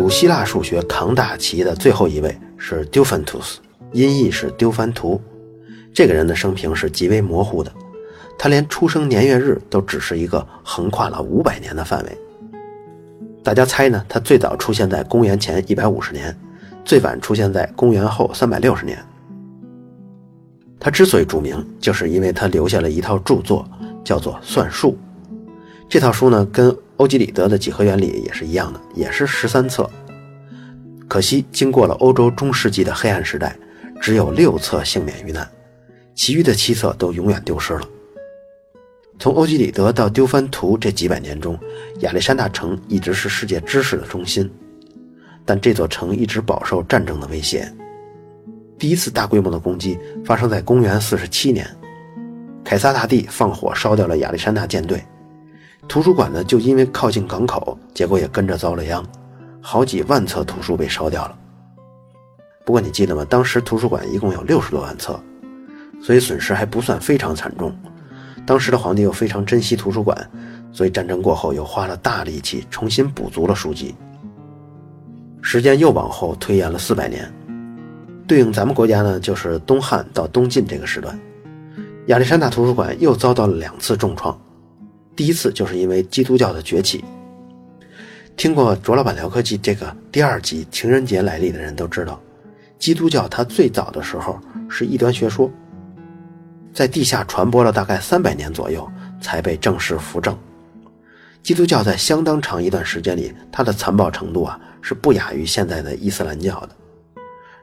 古希腊数学扛大旗的最后一位是 Diophantus，音译是丢番图。这个人的生平是极为模糊的，他连出生年月日都只是一个横跨了五百年的范围。大家猜呢？他最早出现在公元前一百五十年，最晚出现在公元后三百六十年。他之所以著名，就是因为他留下了一套著作，叫做《算术》。这套书呢，跟欧几里得的几何原理也是一样的，也是十三册。可惜，经过了欧洲中世纪的黑暗时代，只有六册幸免于难，其余的七册都永远丢失了。从欧几里得到丢番图这几百年中，亚历山大城一直是世界知识的中心，但这座城一直饱受战争的威胁。第一次大规模的攻击发生在公元四十七年，凯撒大帝放火烧掉了亚历山大舰队，图书馆呢就因为靠近港口，结果也跟着遭了殃，好几万册图书被烧掉了。不过你记得吗？当时图书馆一共有六十多万册，所以损失还不算非常惨重。当时的皇帝又非常珍惜图书馆，所以战争过后又花了大力气重新补足了书籍。时间又往后推延了四百年，对应咱们国家呢，就是东汉到东晋这个时段。亚历山大图书馆又遭到了两次重创，第一次就是因为基督教的崛起。听过卓老板聊科技这个第二集情人节来历的人都知道，基督教它最早的时候是异端学说。在地下传播了大概三百年左右，才被正式扶正。基督教在相当长一段时间里，它的残暴程度啊是不亚于现在的伊斯兰教的。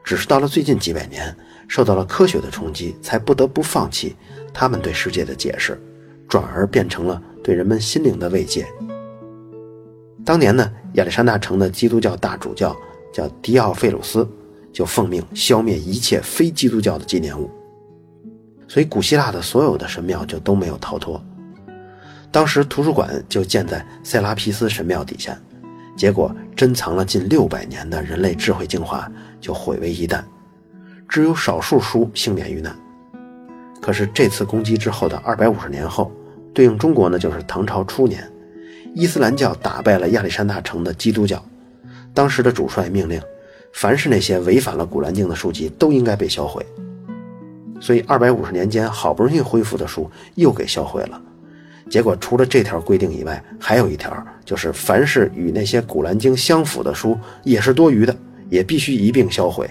只是到了最近几百年，受到了科学的冲击，才不得不放弃他们对世界的解释，转而变成了对人们心灵的慰藉。当年呢，亚历山大城的基督教大主教叫迪奥费鲁斯，就奉命消灭一切非基督教的纪念物。所以，古希腊的所有的神庙就都没有逃脱。当时图书馆就建在塞拉皮斯神庙底下，结果珍藏了近六百年的人类智慧精华就毁为一旦，只有少数书幸免于难。可是这次攻击之后的二百五十年后，对应中国呢就是唐朝初年，伊斯兰教打败了亚历山大城的基督教，当时的主帅命令，凡是那些违反了《古兰经》的书籍都应该被销毁。所以，二百五十年间好不容易恢复的书又给销毁了。结果，除了这条规定以外，还有一条，就是凡是与那些《古兰经》相符的书也是多余的，也必须一并销毁。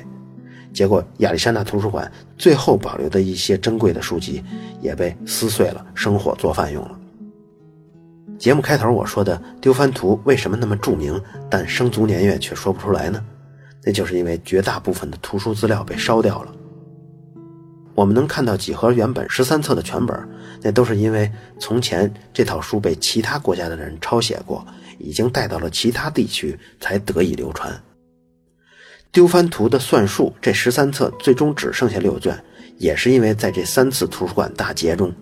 结果，亚历山大图书馆最后保留的一些珍贵的书籍也被撕碎了，生火做饭用了。节目开头我说的丢番图为什么那么著名，但生卒年月却说不出来呢？那就是因为绝大部分的图书资料被烧掉了。我们能看到几何原本十三册的全本，那都是因为从前这套书被其他国家的人抄写过，已经带到了其他地区，才得以流传。丢番图的算术这十三册最终只剩下六卷，也是因为在这三次图书馆大劫中，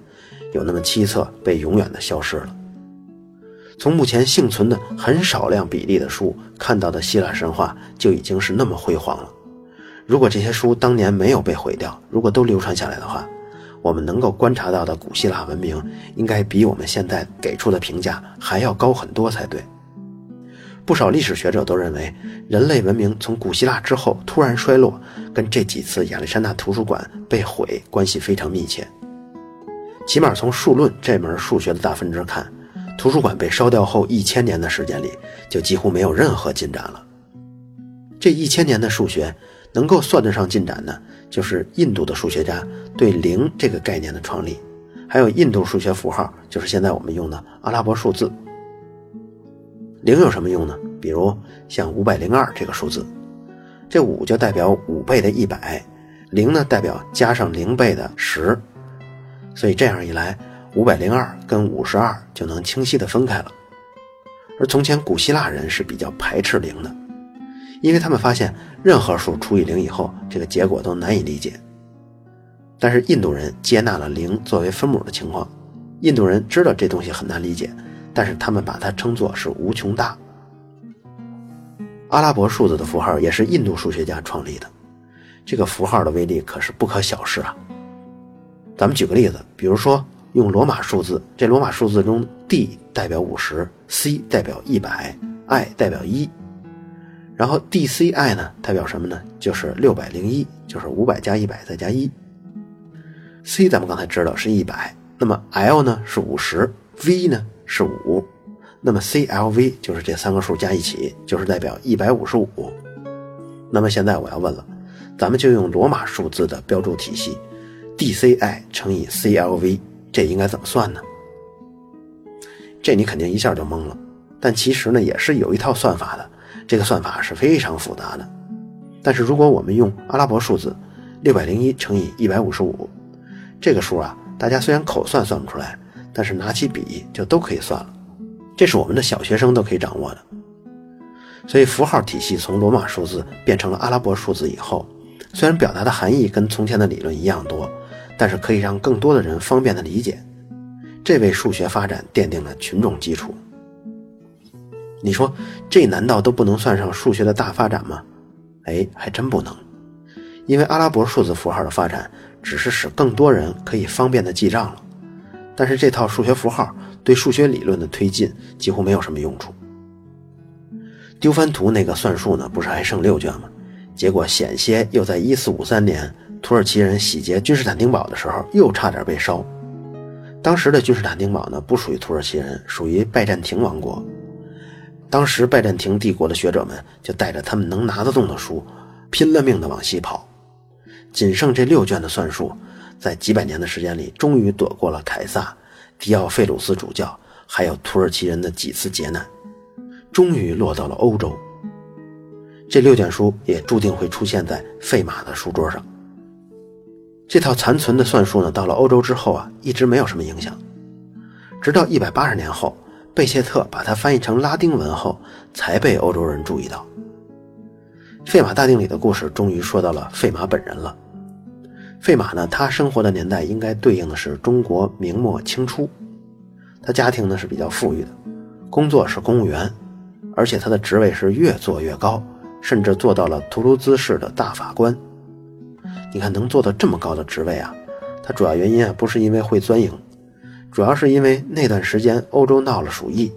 有那么七册被永远的消失了。从目前幸存的很少量比例的书看到的希腊神话，就已经是那么辉煌了。如果这些书当年没有被毁掉，如果都流传下来的话，我们能够观察到的古希腊文明，应该比我们现在给出的评价还要高很多才对。不少历史学者都认为，人类文明从古希腊之后突然衰落，跟这几次亚历山大图书馆被毁关系非常密切。起码从数论这门数学的大分支看，图书馆被烧掉后一千年的时间里，就几乎没有任何进展了。这一千年的数学。能够算得上进展的，就是印度的数学家对零这个概念的创立，还有印度数学符号，就是现在我们用的阿拉伯数字。零有什么用呢？比如像五百零二这个数字，这五就代表五倍的一百，零呢代表加上零倍的十，所以这样一来，五百零二跟五十二就能清晰的分开了。而从前古希腊人是比较排斥零的。因为他们发现，任何数除以零以后，这个结果都难以理解。但是印度人接纳了零作为分母的情况，印度人知道这东西很难理解，但是他们把它称作是无穷大。阿拉伯数字的符号也是印度数学家创立的，这个符号的威力可是不可小视啊。咱们举个例子，比如说用罗马数字，这罗马数字中 D 代表五十，C 代表一百，I 代表一。然后 DCI 呢，代表什么呢？就是六百零一，就是五百加一百再加一。C 咱们刚才知道是一百，那么 L 呢是五十，V 呢是五，那么 CLV 就是这三个数加一起，就是代表一百五十五。那么现在我要问了，咱们就用罗马数字的标注体系，DCI 乘以 CLV，这应该怎么算呢？这你肯定一下就懵了，但其实呢也是有一套算法的。这个算法是非常复杂的，但是如果我们用阿拉伯数字六百零一乘以一百五十五，这个数啊，大家虽然口算算不出来，但是拿起笔就都可以算了。这是我们的小学生都可以掌握的。所以符号体系从罗马数字变成了阿拉伯数字以后，虽然表达的含义跟从前的理论一样多，但是可以让更多的人方便的理解，这为数学发展奠定了群众基础。你说这难道都不能算上数学的大发展吗？哎，还真不能，因为阿拉伯数字符号的发展只是使更多人可以方便的记账了，但是这套数学符号对数学理论的推进几乎没有什么用处。丢番图那个算术呢，不是还剩六卷吗？结果险些又在一四五三年土耳其人洗劫君士坦丁堡的时候又差点被烧。当时的君士坦丁堡呢，不属于土耳其人，属于拜占庭王国。当时拜占庭帝国的学者们就带着他们能拿得动的书，拼了命的往西跑。仅剩这六卷的算术，在几百年的时间里，终于躲过了凯撒、迪奥费鲁斯主教，还有土耳其人的几次劫难，终于落到了欧洲。这六卷书也注定会出现在费马的书桌上。这套残存的算术呢，到了欧洲之后啊，一直没有什么影响，直到一百八十年后。贝切特把它翻译成拉丁文后，才被欧洲人注意到。费马大定理的故事终于说到了费马本人了。费马呢，他生活的年代应该对应的是中国明末清初。他家庭呢是比较富裕的，工作是公务员，而且他的职位是越做越高，甚至做到了图卢兹市的大法官。你看，能做到这么高的职位啊，他主要原因啊不是因为会钻营。主要是因为那段时间欧洲闹了鼠疫，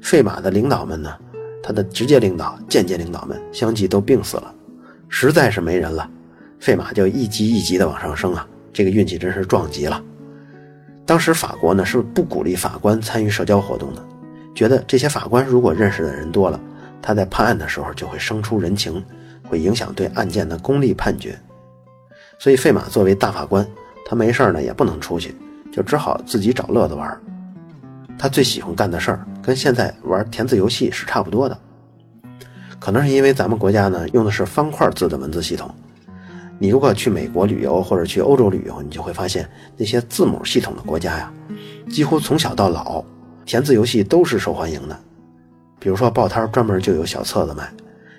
费马的领导们呢，他的直接领导、间接领导们相继都病死了，实在是没人了，费马就一级一级的往上升啊，这个运气真是撞极了。当时法国呢是不鼓励法官参与社交活动的，觉得这些法官如果认识的人多了，他在判案的时候就会生出人情，会影响对案件的公立判决。所以费马作为大法官，他没事呢也不能出去。就只好自己找乐子玩他最喜欢干的事儿跟现在玩填字游戏是差不多的。可能是因为咱们国家呢用的是方块字的文字系统。你如果去美国旅游或者去欧洲旅游，你就会发现那些字母系统的国家呀，几乎从小到老填字游戏都是受欢迎的。比如说报摊专门就有小册子卖，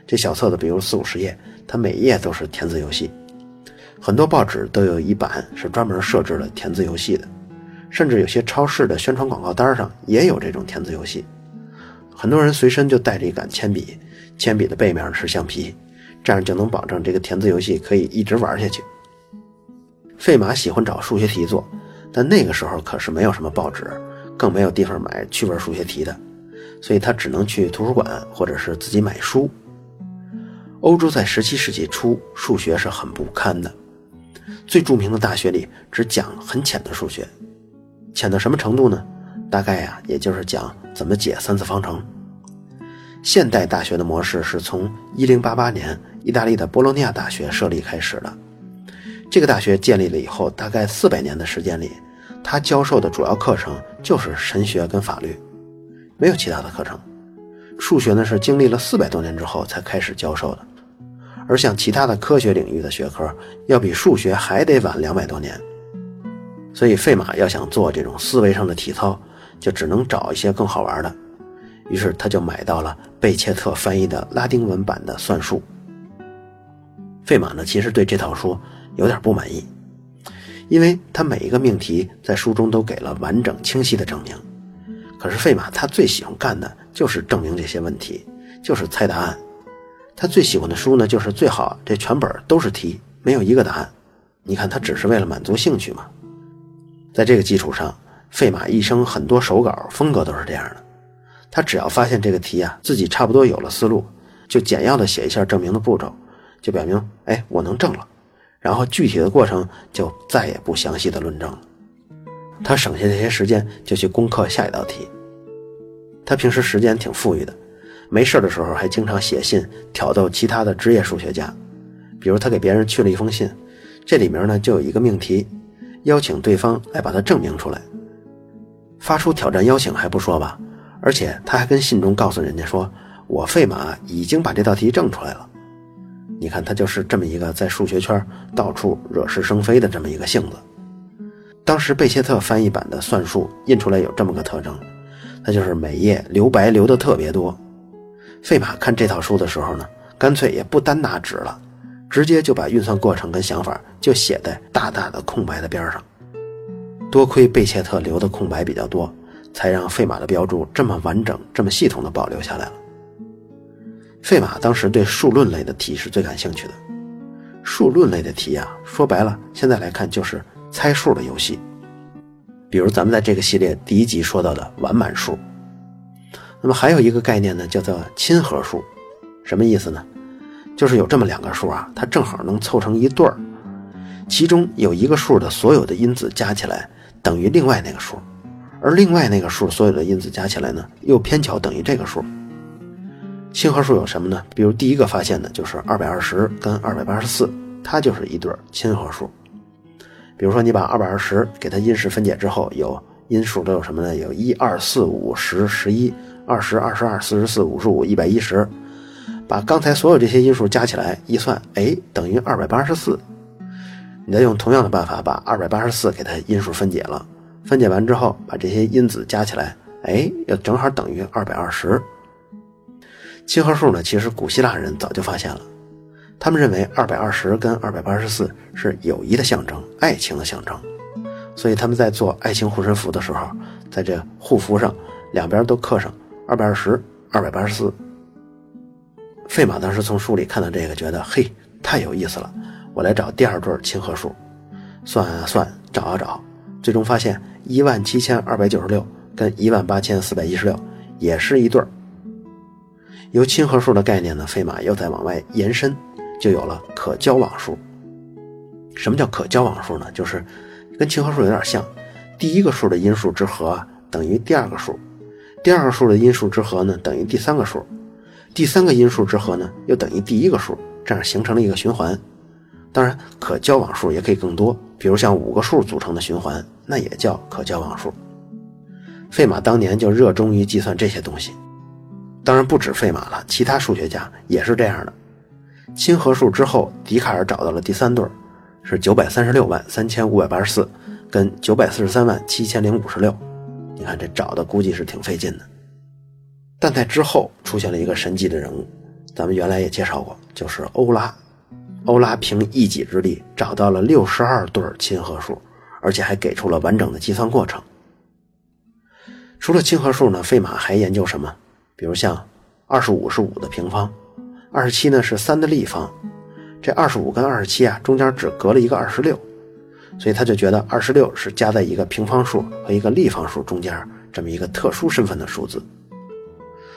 这小册子比如四五十页，它每一页都是填字游戏。很多报纸都有一版是专门设置了填字游戏的。甚至有些超市的宣传广告单上也有这种填字游戏，很多人随身就带着一杆铅笔，铅笔的背面是橡皮，这样就能保证这个填字游戏可以一直玩下去。费马喜欢找数学题做，但那个时候可是没有什么报纸，更没有地方买趣味数学题的，所以他只能去图书馆或者是自己买书。欧洲在17世纪初数学是很不堪的，最著名的大学里只讲很浅的数学。浅到什么程度呢？大概呀，也就是讲怎么解三次方程。现代大学的模式是从1088年意大利的波罗尼亚大学设立开始了。这个大学建立了以后，大概四百年的时间里，他教授的主要课程就是神学跟法律，没有其他的课程。数学呢是经历了四百多年之后才开始教授的，而像其他的科学领域的学科，要比数学还得晚两百多年。所以，费马要想做这种思维上的体操，就只能找一些更好玩的。于是，他就买到了贝切特翻译的拉丁文版的算术。费马呢，其实对这套书有点不满意，因为他每一个命题在书中都给了完整清晰的证明。可是，费马他最喜欢干的就是证明这些问题，就是猜答案。他最喜欢的书呢，就是最好这全本都是题，没有一个答案。你看，他只是为了满足兴趣嘛。在这个基础上，费马一生很多手稿风格都是这样的。他只要发现这个题啊，自己差不多有了思路，就简要的写一下证明的步骤，就表明哎我能证了，然后具体的过程就再也不详细的论证了。他省下这些时间就去攻克下一道题。他平时时间挺富裕的，没事的时候还经常写信挑逗其他的职业数学家，比如他给别人去了一封信，这里面呢就有一个命题，邀请对方来把它证明出来。发出挑战邀请还不说吧，而且他还跟信中告诉人家说：“我费马已经把这道题证出来了。”你看他就是这么一个在数学圈到处惹是生非的这么一个性子。当时贝切特翻译版的算术印出来有这么个特征，那就是每页留白留的特别多。费马看这套书的时候呢，干脆也不单拿纸了，直接就把运算过程跟想法就写在大大的空白的边上。多亏贝切特留的空白比较多，才让费马的标注这么完整、这么系统的保留下来了。费马当时对数论类的题是最感兴趣的。数论类的题啊，说白了，现在来看就是猜数的游戏。比如咱们在这个系列第一集说到的完满数。那么还有一个概念呢，叫做亲和数，什么意思呢？就是有这么两个数啊，它正好能凑成一对儿，其中有一个数的所有的因子加起来。等于另外那个数，而另外那个数所有的因子加起来呢，又偏巧等于这个数。亲和数有什么呢？比如第一个发现的就是二百二十跟二百八十四，它就是一对亲和数。比如说你把二百二十给它因式分解之后，有因数都有什么呢？有一二四五十十一二十二十二四十四五十五一百一十，把刚才所有这些因数加起来一算，哎，等于二百八十四。你再用同样的办法把二百八十四给它因数分解了，分解完之后把这些因子加起来，哎，要正好等于二百二十。亲和数呢，其实古希腊人早就发现了，他们认为二百二十跟二百八十四是友谊的象征，爱情的象征，所以他们在做爱情护身符的时候，在这护符上两边都刻上二百二十、二百八十四。费马当时从书里看到这个，觉得嘿，太有意思了。我来找第二对亲和数，算啊算，找啊找，最终发现一万七千二百九十六跟一万八千四百一十六也是一对儿。由亲和数的概念呢，费马又再往外延伸，就有了可交往数。什么叫可交往数呢？就是跟亲和数有点像，第一个数的因数之和等于第二个数，第二个数的因数之和呢等于第三个数，第三个因数之和呢又等于第一个数，这样形成了一个循环。当然，可交往数也可以更多，比如像五个数组成的循环，那也叫可交往数。费马当年就热衷于计算这些东西，当然不止费马了，其他数学家也是这样的。亲和数之后，笛卡尔找到了第三对，是九百三十六万三千五百八十四跟九百四十三万七千零五十六。你看这找的估计是挺费劲的。但在之后出现了一个神迹的人物，咱们原来也介绍过，就是欧拉。欧拉凭一己之力找到了六十二对亲和数，而且还给出了完整的计算过程。除了亲和数呢，费马还研究什么？比如像二十五是五的平方，二十七呢是三的立方。这二十五跟二十七啊，中间只隔了一个二十六，所以他就觉得二十六是加在一个平方数和一个立方数中间这么一个特殊身份的数字。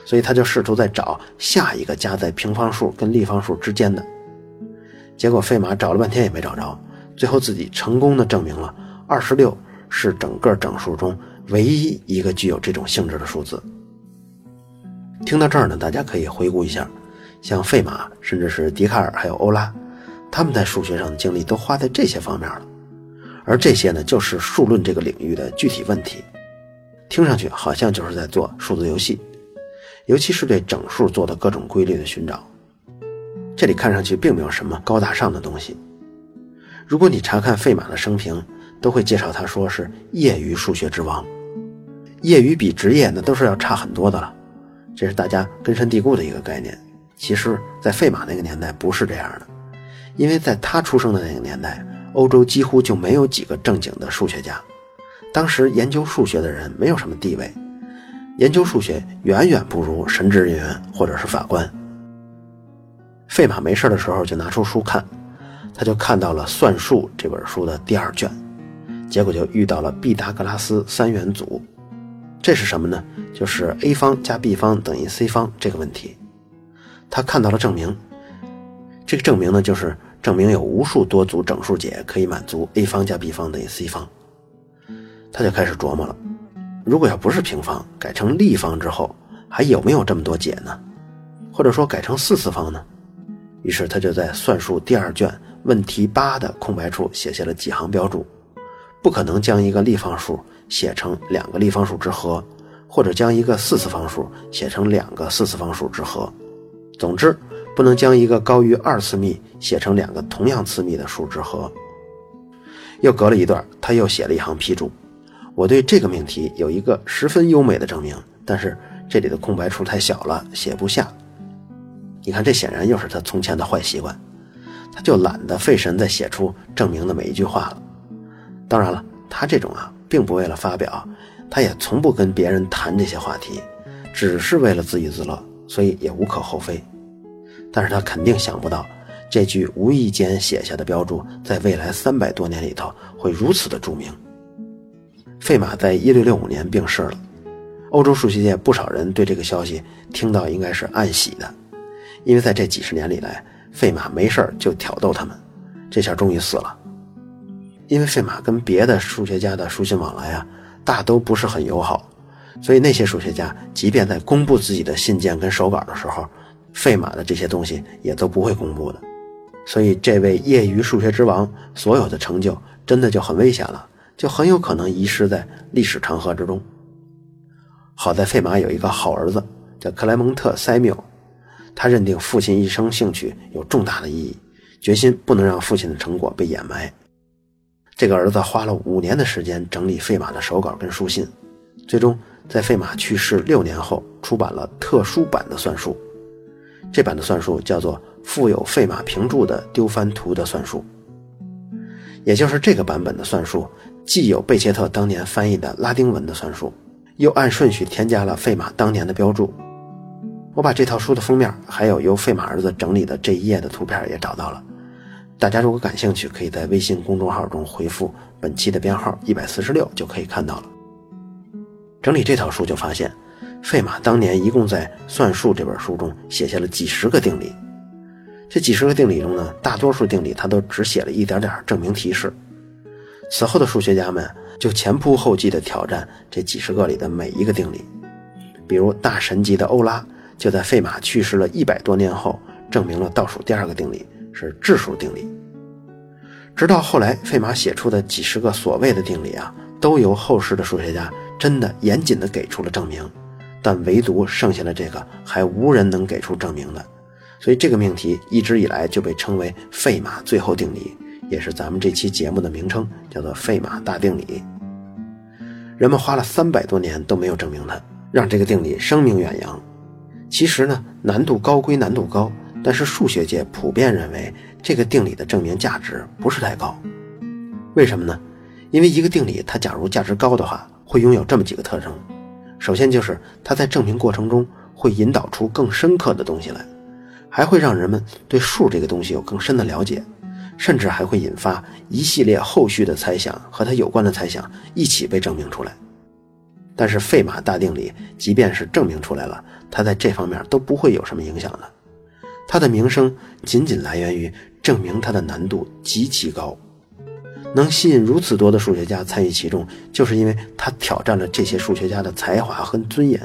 所以他就试图再找下一个加在平方数跟立方数之间的。结果费马找了半天也没找着，最后自己成功的证明了二十六是整个整数中唯一一个具有这种性质的数字。听到这儿呢，大家可以回顾一下，像费马，甚至是笛卡尔，还有欧拉，他们在数学上的精力都花在这些方面了，而这些呢，就是数论这个领域的具体问题。听上去好像就是在做数字游戏，尤其是对整数做的各种规律的寻找。这里看上去并没有什么高大上的东西。如果你查看费马的生平，都会介绍他说是业余数学之王。业余比职业那都是要差很多的了，这是大家根深蒂固的一个概念。其实，在费马那个年代不是这样的，因为在他出生的那个年代，欧洲几乎就没有几个正经的数学家。当时研究数学的人没有什么地位，研究数学远远不如神职人员或者是法官。费马没事的时候就拿出书看，他就看到了《算术》这本书的第二卷，结果就遇到了毕达哥拉斯三元组。这是什么呢？就是 a 方加 b 方等于 c 方这个问题。他看到了证明。这个证明呢，就是证明有无数多组整数解可以满足 a 方加 b 方等于 c 方。他就开始琢磨了：如果要不是平方，改成立方之后，还有没有这么多解呢？或者说改成四次方呢？于是他就在算术第二卷问题八的空白处写下了几行标注：不可能将一个立方数写成两个立方数之和，或者将一个四次方数写成两个四次方数之和。总之，不能将一个高于二次幂写成两个同样次幂的数之和。又隔了一段，他又写了一行批注。我对这个命题有一个十分优美的证明，但是这里的空白处太小了，写不下。你看，这显然又是他从前的坏习惯，他就懒得费神再写出证明的每一句话了。当然了，他这种啊，并不为了发表，他也从不跟别人谈这些话题，只是为了自娱自乐，所以也无可厚非。但是他肯定想不到，这句无意间写下的标注，在未来三百多年里头会如此的著名。费马在一六六五年病逝了，欧洲数学界不少人对这个消息听到应该是暗喜的，因为在这几十年里来，费马没事就挑逗他们，这下终于死了。因为费马跟别的数学家的书信往来啊，大都不是很友好，所以那些数学家即便在公布自己的信件跟手稿的时候，费马的这些东西也都不会公布的。所以这位业余数学之王所有的成就，真的就很危险了。就很有可能遗失在历史长河之中。好在费马有一个好儿子，叫克莱蒙特·塞缪，他认定父亲一生兴趣有重大的意义，决心不能让父亲的成果被掩埋。这个儿子花了五年的时间整理费马的手稿跟书信，最终在费马去世六年后出版了特殊版的算术。这版的算术叫做附有费马评注的丢番图的算术，也就是这个版本的算术。既有贝切特当年翻译的拉丁文的算术，又按顺序添加了费马当年的标注。我把这套书的封面，还有由费马儿子整理的这一页的图片也找到了。大家如果感兴趣，可以在微信公众号中回复本期的编号一百四十六，就可以看到了。整理这套书就发现，费马当年一共在《算术》这本书中写下了几十个定理。这几十个定理中呢，大多数定理他都只写了一点点证明提示。此后的数学家们就前仆后继地挑战这几十个里的每一个定理，比如大神级的欧拉就在费马去世了一百多年后证明了倒数第二个定理是质数定理。直到后来费马写出的几十个所谓的定理啊，都由后世的数学家真的严谨地给出了证明，但唯独剩下了这个还无人能给出证明的，所以这个命题一直以来就被称为费马最后定理。也是咱们这期节目的名称，叫做费马大定理。人们花了三百多年都没有证明它，让这个定理声名远扬。其实呢，难度高归难度高，但是数学界普遍认为这个定理的证明价值不是太高。为什么呢？因为一个定理它假如价值高的话，会拥有这么几个特征：首先就是它在证明过程中会引导出更深刻的东西来，还会让人们对数这个东西有更深的了解。甚至还会引发一系列后续的猜想，和它有关的猜想一起被证明出来。但是费马大定理即便是证明出来了，它在这方面都不会有什么影响的。他的名声仅仅来源于证明它的难度极其高，能吸引如此多的数学家参与其中，就是因为他挑战了这些数学家的才华和尊严。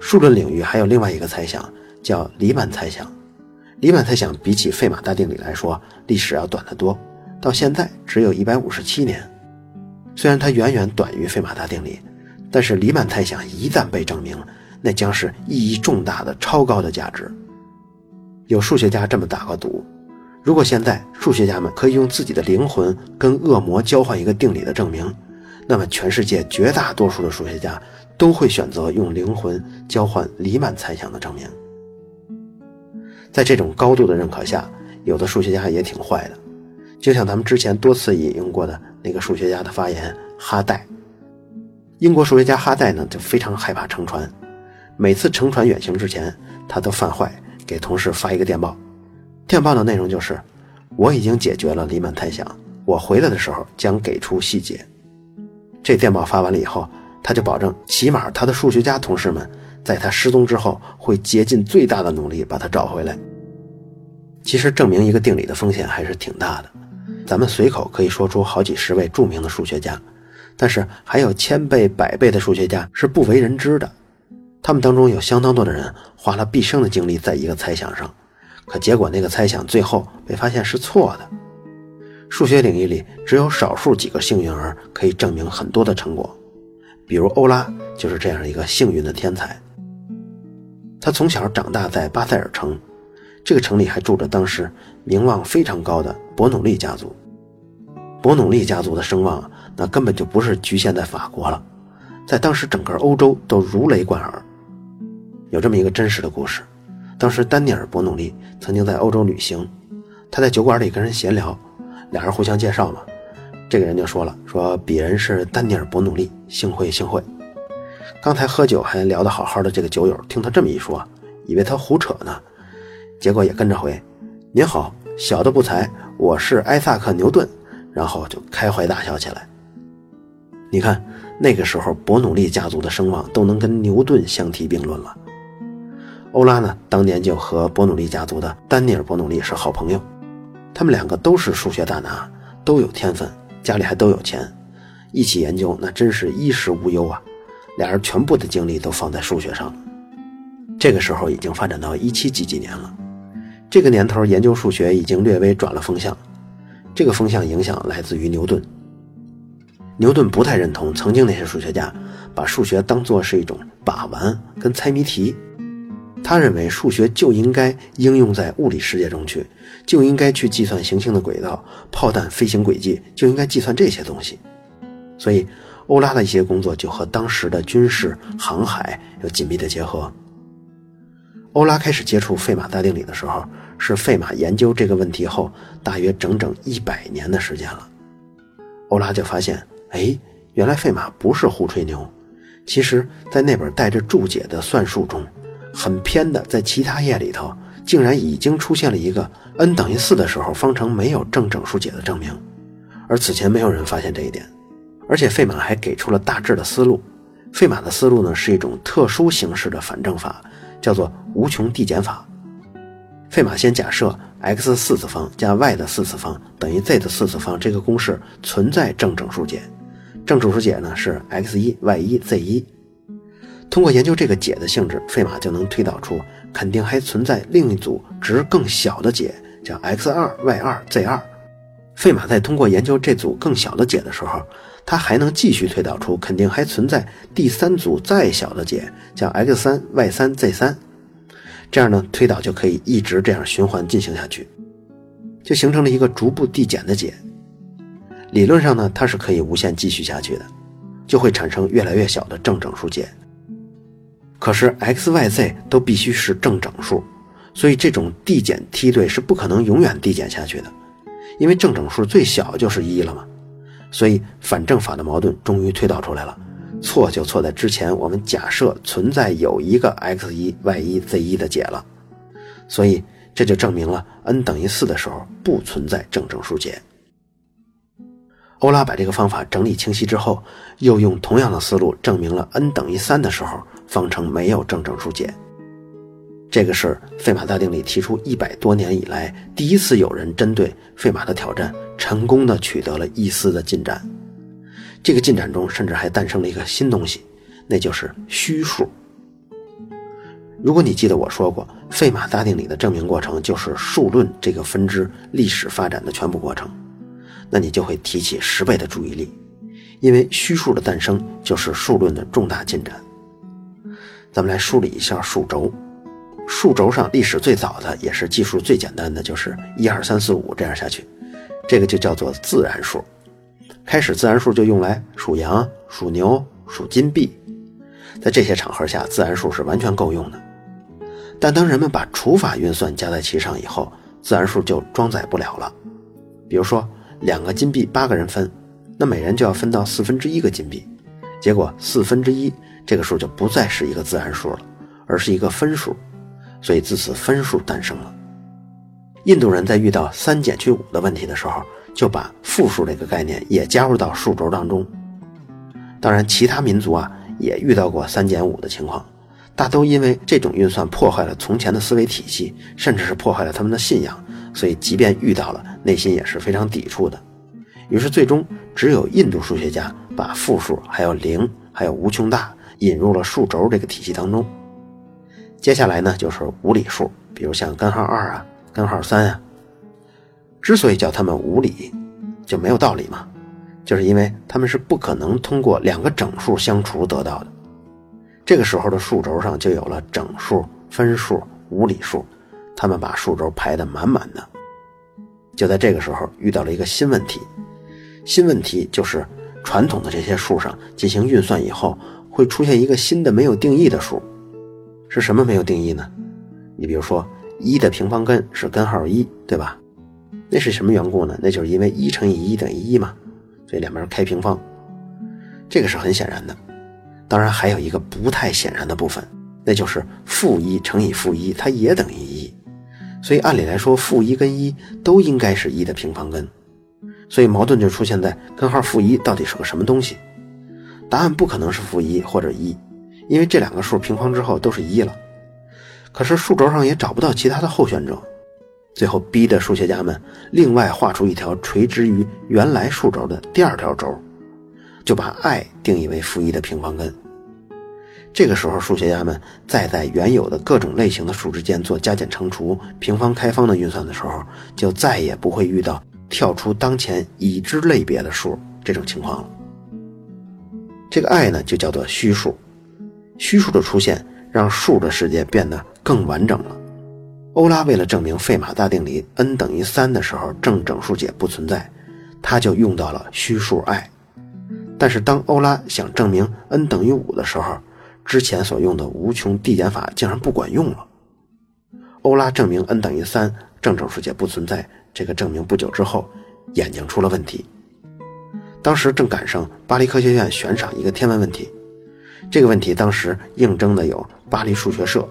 数论领域还有另外一个猜想，叫黎曼猜想。黎曼猜想比起费马大定理来说，历史要短得多，到现在只有一百五十七年。虽然它远远短于费马大定理，但是黎曼猜想一旦被证明，那将是意义重大的超高的价值。有数学家这么打个赌：如果现在数学家们可以用自己的灵魂跟恶魔交换一个定理的证明，那么全世界绝大多数的数学家都会选择用灵魂交换黎曼猜想的证明。在这种高度的认可下，有的数学家也挺坏的，就像咱们之前多次引用过的那个数学家的发言，哈代。英国数学家哈代呢，就非常害怕乘船，每次乘船远行之前，他都犯坏，给同事发一个电报，电报的内容就是：我已经解决了黎曼猜想，我回来的时候将给出细节。这电报发完了以后，他就保证，起码他的数学家同事们在他失踪之后会竭尽最大的努力把他找回来。其实证明一个定理的风险还是挺大的，咱们随口可以说出好几十位著名的数学家，但是还有千倍、百倍的数学家是不为人知的。他们当中有相当多的人花了毕生的精力在一个猜想上，可结果那个猜想最后被发现是错的。数学领域里只有少数几个幸运儿可以证明很多的成果，比如欧拉就是这样一个幸运的天才。他从小长大在巴塞尔城。这个城里还住着当时名望非常高的伯努利家族。伯努利家族的声望，那根本就不是局限在法国了，在当时整个欧洲都如雷贯耳。有这么一个真实的故事：当时丹尼尔·伯努利曾经在欧洲旅行，他在酒馆里跟人闲聊，俩人互相介绍嘛，这个人就说了：“说鄙人是丹尼尔·伯努利，幸会幸会。”刚才喝酒还聊得好好的这个酒友听他这么一说，以为他胡扯呢。结果也跟着回：“您好，小的不才，我是艾萨克·牛顿。”然后就开怀大笑起来。你看，那个时候伯努利家族的声望都能跟牛顿相提并论了。欧拉呢，当年就和伯努利家族的丹尼尔·伯努利是好朋友，他们两个都是数学大拿，都有天分，家里还都有钱，一起研究那真是衣食无忧啊。俩人全部的精力都放在数学上了。这个时候已经发展到一七几几年了。这个年头，研究数学已经略微转了风向。这个风向影响来自于牛顿。牛顿不太认同曾经那些数学家把数学当作是一种把玩跟猜谜题。他认为数学就应该应用在物理世界中去，就应该去计算行星的轨道、炮弹飞行轨迹，就应该计算这些东西。所以，欧拉的一些工作就和当时的军事航海有紧密的结合。欧拉开始接触费马大定理的时候。是费马研究这个问题后，大约整整一百年的时间了。欧拉就发现，哎，原来费马不是胡吹牛。其实，在那本带着注解的算术中，很偏的，在其他页里头，竟然已经出现了一个 n 等于四的时候，方程没有正整数解的证明。而此前没有人发现这一点。而且费马还给出了大致的思路。费马的思路呢，是一种特殊形式的反证法，叫做无穷递减法。费马先假设 x 四次方加 y 的四次方等于 z 的四次方这个公式存在正整数解，正整数解呢是 x 一 y 一 z 一。通过研究这个解的性质，费马就能推导出肯定还存在另一组值更小的解，叫 x 二 y 二 z 二。费马在通过研究这组更小的解的时候，他还能继续推导出肯定还存在第三组再小的解，叫 x 三 y 三 z 三。这样呢，推导就可以一直这样循环进行下去，就形成了一个逐步递减的解。理论上呢，它是可以无限继续下去的，就会产生越来越小的正整数解。可是 x、y、z 都必须是正整数，所以这种递减梯队是不可能永远递减下去的，因为正整数最小就是一了嘛。所以反证法的矛盾终于推导出来了。错就错在之前，我们假设存在有一个 x 一 y 一 z 一的解了，所以这就证明了 n 等于四的时候不存在正整数解。欧拉把这个方法整理清晰之后，又用同样的思路证明了 n 等于三的时候方程没有正整数解。这个是费马大定理提出一百多年以来第一次有人针对费马的挑战成功的取得了一丝的进展。这个进展中，甚至还诞生了一个新东西，那就是虚数。如果你记得我说过，费马大定理的证明过程就是数论这个分支历史发展的全部过程，那你就会提起十倍的注意力，因为虚数的诞生就是数论的重大进展。咱们来梳理一下数轴，数轴上历史最早的，也是计数最简单的，就是一二三四五这样下去，这个就叫做自然数。开始，自然数就用来数羊、数牛、数金币，在这些场合下，自然数是完全够用的。但当人们把除法运算加在其上以后，自然数就装载不了了。比如说，两个金币八个人分，那每人就要分到四分之一个金币，结果四分之一这个数就不再是一个自然数了，而是一个分数，所以自此分数诞生了。印度人在遇到三减去五的问题的时候。就把负数这个概念也加入到数轴当中。当然，其他民族啊也遇到过三减五的情况，大都因为这种运算破坏了从前的思维体系，甚至是破坏了他们的信仰，所以即便遇到了，内心也是非常抵触的。于是最终只有印度数学家把负数、还有零、还有无穷大引入了数轴这个体系当中。接下来呢，就是无理数，比如像根号二啊、根号三啊。之所以叫它们无理，就没有道理嘛，就是因为它们是不可能通过两个整数相除得到的。这个时候的数轴上就有了整数、分数、无理数，他们把数轴排得满满的。就在这个时候遇到了一个新问题，新问题就是传统的这些数上进行运算以后，会出现一个新的没有定义的数，是什么没有定义呢？你比如说一的平方根是根号一，对吧？那是什么缘故呢？那就是因为一乘以一等于一嘛，所以两边开平方，这个是很显然的。当然还有一个不太显然的部分，那就是负一乘以负一，它也等于一。所以按理来说，负一跟一都应该是一的平方根。所以矛盾就出现在根号负一到底是个什么东西？答案不可能是负一或者一，因为这两个数平方之后都是一了。可是数轴上也找不到其他的候选者，最后逼得数学家们另外画出一条垂直于原来数轴的第二条轴。就把 i 定义为负一的平方根。这个时候，数学家们再在原有的各种类型的数之间做加减乘除、平方开方的运算的时候，就再也不会遇到跳出当前已知类别的数这种情况了。这个 i 呢，就叫做虚数。虚数的出现，让数的世界变得更完整了。欧拉为了证明费马大定理 n 等于三的时候正整数解不存在，他就用到了虚数 i。但是当欧拉想证明 n 等于五的时候，之前所用的无穷递减法竟然不管用了。欧拉证明 n 等于三，正整数解不存在。这个证明不久之后，眼睛出了问题。当时正赶上巴黎科学院悬赏一个天文问题，这个问题当时应征的有巴黎数学社，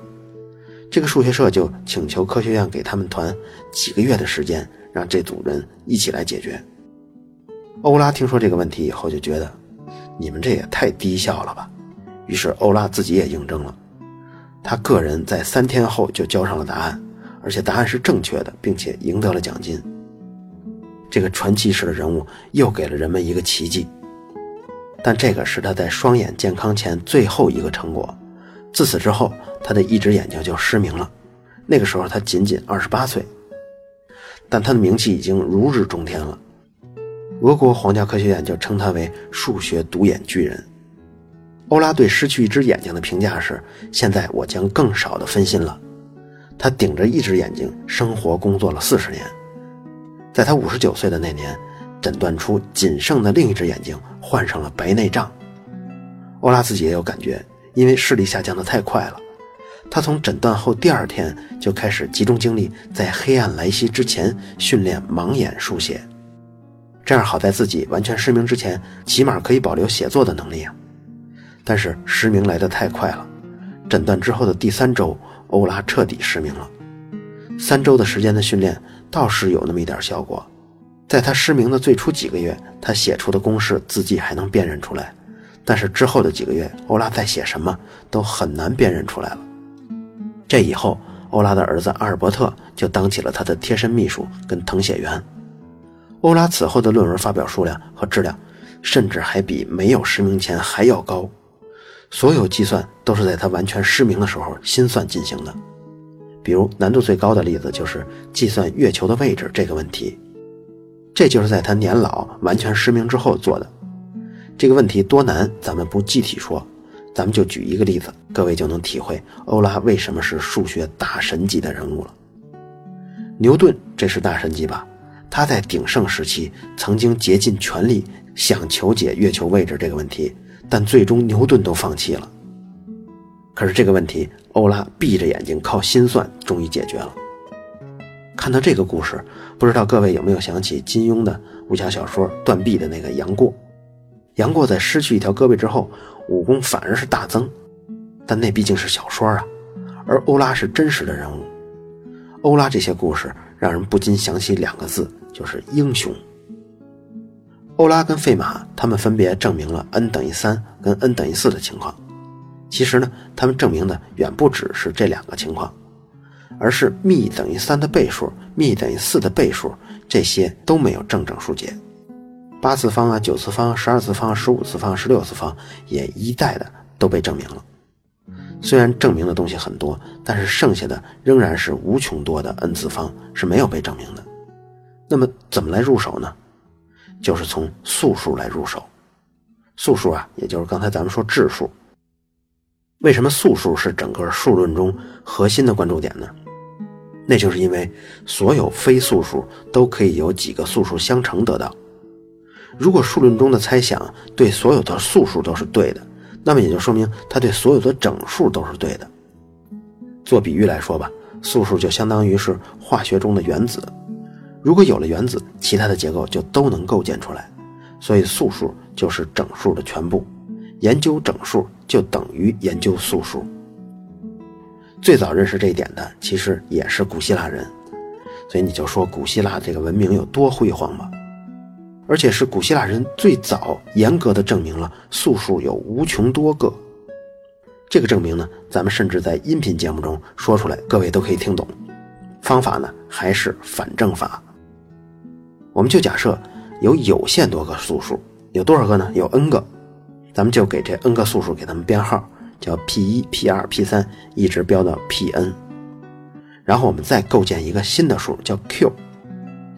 这个数学社就请求科学院给他们团几个月的时间，让这组人一起来解决。欧拉听说这个问题以后，就觉得你们这也太低效了吧。于是欧拉自己也应征了，他个人在三天后就交上了答案，而且答案是正确的，并且赢得了奖金。这个传奇式的人物又给了人们一个奇迹，但这个是他在双眼健康前最后一个成果。自此之后，他的一只眼睛就失明了。那个时候他仅仅二十八岁，但他的名气已经如日中天了。俄国皇家科学院就称他为“数学独眼巨人”。欧拉对失去一只眼睛的评价是：“现在我将更少的分心了。”他顶着一只眼睛生活工作了四十年，在他五十九岁的那年，诊断出仅剩的另一只眼睛患上了白内障。欧拉自己也有感觉，因为视力下降的太快了。他从诊断后第二天就开始集中精力，在黑暗来袭之前训练盲眼书写。这样好在自己完全失明之前，起码可以保留写作的能力啊。但是失明来得太快了，诊断之后的第三周，欧拉彻底失明了。三周的时间的训练倒是有那么一点效果，在他失明的最初几个月，他写出的公式字迹还能辨认出来，但是之后的几个月，欧拉在写什么都很难辨认出来了。这以后，欧拉的儿子阿尔伯特就当起了他的贴身秘书跟誊写员。欧拉此后的论文发表数量和质量，甚至还比没有失明前还要高。所有计算都是在他完全失明的时候心算进行的。比如难度最高的例子就是计算月球的位置这个问题，这就是在他年老完全失明之后做的。这个问题多难，咱们不具体说，咱们就举一个例子，各位就能体会欧拉为什么是数学大神级的人物了。牛顿，这是大神级吧？他在鼎盛时期曾经竭尽全力想求解月球位置这个问题，但最终牛顿都放弃了。可是这个问题，欧拉闭着眼睛靠心算终于解决了。看到这个故事，不知道各位有没有想起金庸的武侠小说《断臂》的那个杨过？杨过在失去一条胳膊之后，武功反而是大增，但那毕竟是小说啊，而欧拉是真实的人物。欧拉这些故事让人不禁想起两个字。就是英雄。欧拉跟费马他们分别证明了 n 等于三跟 n 等于四的情况，其实呢，他们证明的远不只是这两个情况，而是幂等于三的倍数、幂等于四的倍数，这些都没有正整数解。八次方啊、九次方、十二次方、十五次方、十六次方也一概的都被证明了。虽然证明的东西很多，但是剩下的仍然是无穷多的 n 次方是没有被证明的。那么怎么来入手呢？就是从素数来入手。素数啊，也就是刚才咱们说质数。为什么素数是整个数论中核心的关注点呢？那就是因为所有非素数都可以由几个素数相乘得到。如果数论中的猜想对所有的素数都是对的，那么也就说明它对所有的整数都是对的。做比喻来说吧，素数就相当于是化学中的原子。如果有了原子，其他的结构就都能构建出来。所以素数就是整数的全部。研究整数就等于研究素数。最早认识这一点的其实也是古希腊人，所以你就说古希腊这个文明有多辉煌吧。而且是古希腊人最早严格的证明了素数有无穷多个。这个证明呢，咱们甚至在音频节目中说出来，各位都可以听懂。方法呢还是反证法。我们就假设有有限多个素数，有多少个呢？有 n 个。咱们就给这 n 个素数给它们编号，叫 p 一、p 二、p 三，一直标到 p_n。然后我们再构建一个新的数，叫 q。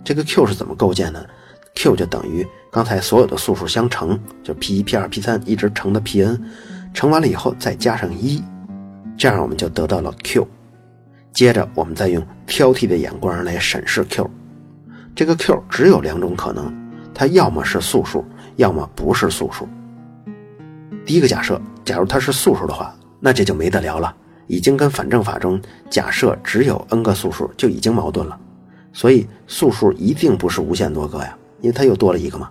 这个 q 是怎么构建的？q 就等于刚才所有的素数相乘，就 p 一、p 二、p 三，一直乘到 p_n。乘完了以后再加上一，这样我们就得到了 q。接着我们再用挑剔的眼光来审视 q。这个 q 只有两种可能，它要么是素数，要么不是素数。第一个假设，假如它是素数的话，那这就没得聊了，已经跟反证法中假设只有 n 个素数就已经矛盾了。所以素数一定不是无限多个呀，因为它又多了一个嘛。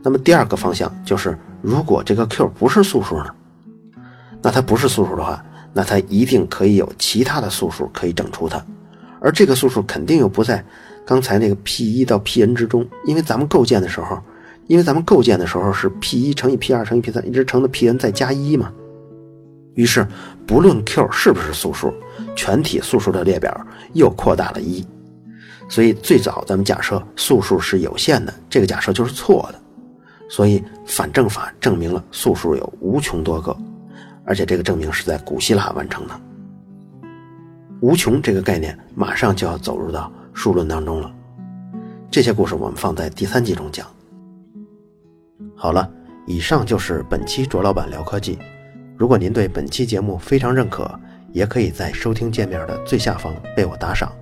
那么第二个方向就是，如果这个 q 不是素数呢？那它不是素数的话，那它一定可以有其他的素数可以整除它，而这个素数肯定又不在刚才那个 p 一到 p_n 之中，因为咱们构建的时候。因为咱们构建的时候是 p 一乘以 p 二乘以 p 三，一直乘到 p_n 再加一嘛，于是不论 q 是不是素数，全体素数的列表又扩大了一，所以最早咱们假设素数是有限的，这个假设就是错的，所以反证法证明了素数有无穷多个，而且这个证明是在古希腊完成的。无穷这个概念马上就要走入到数论当中了，这些故事我们放在第三集中讲。好了，以上就是本期卓老板聊科技。如果您对本期节目非常认可，也可以在收听界面的最下方为我打赏。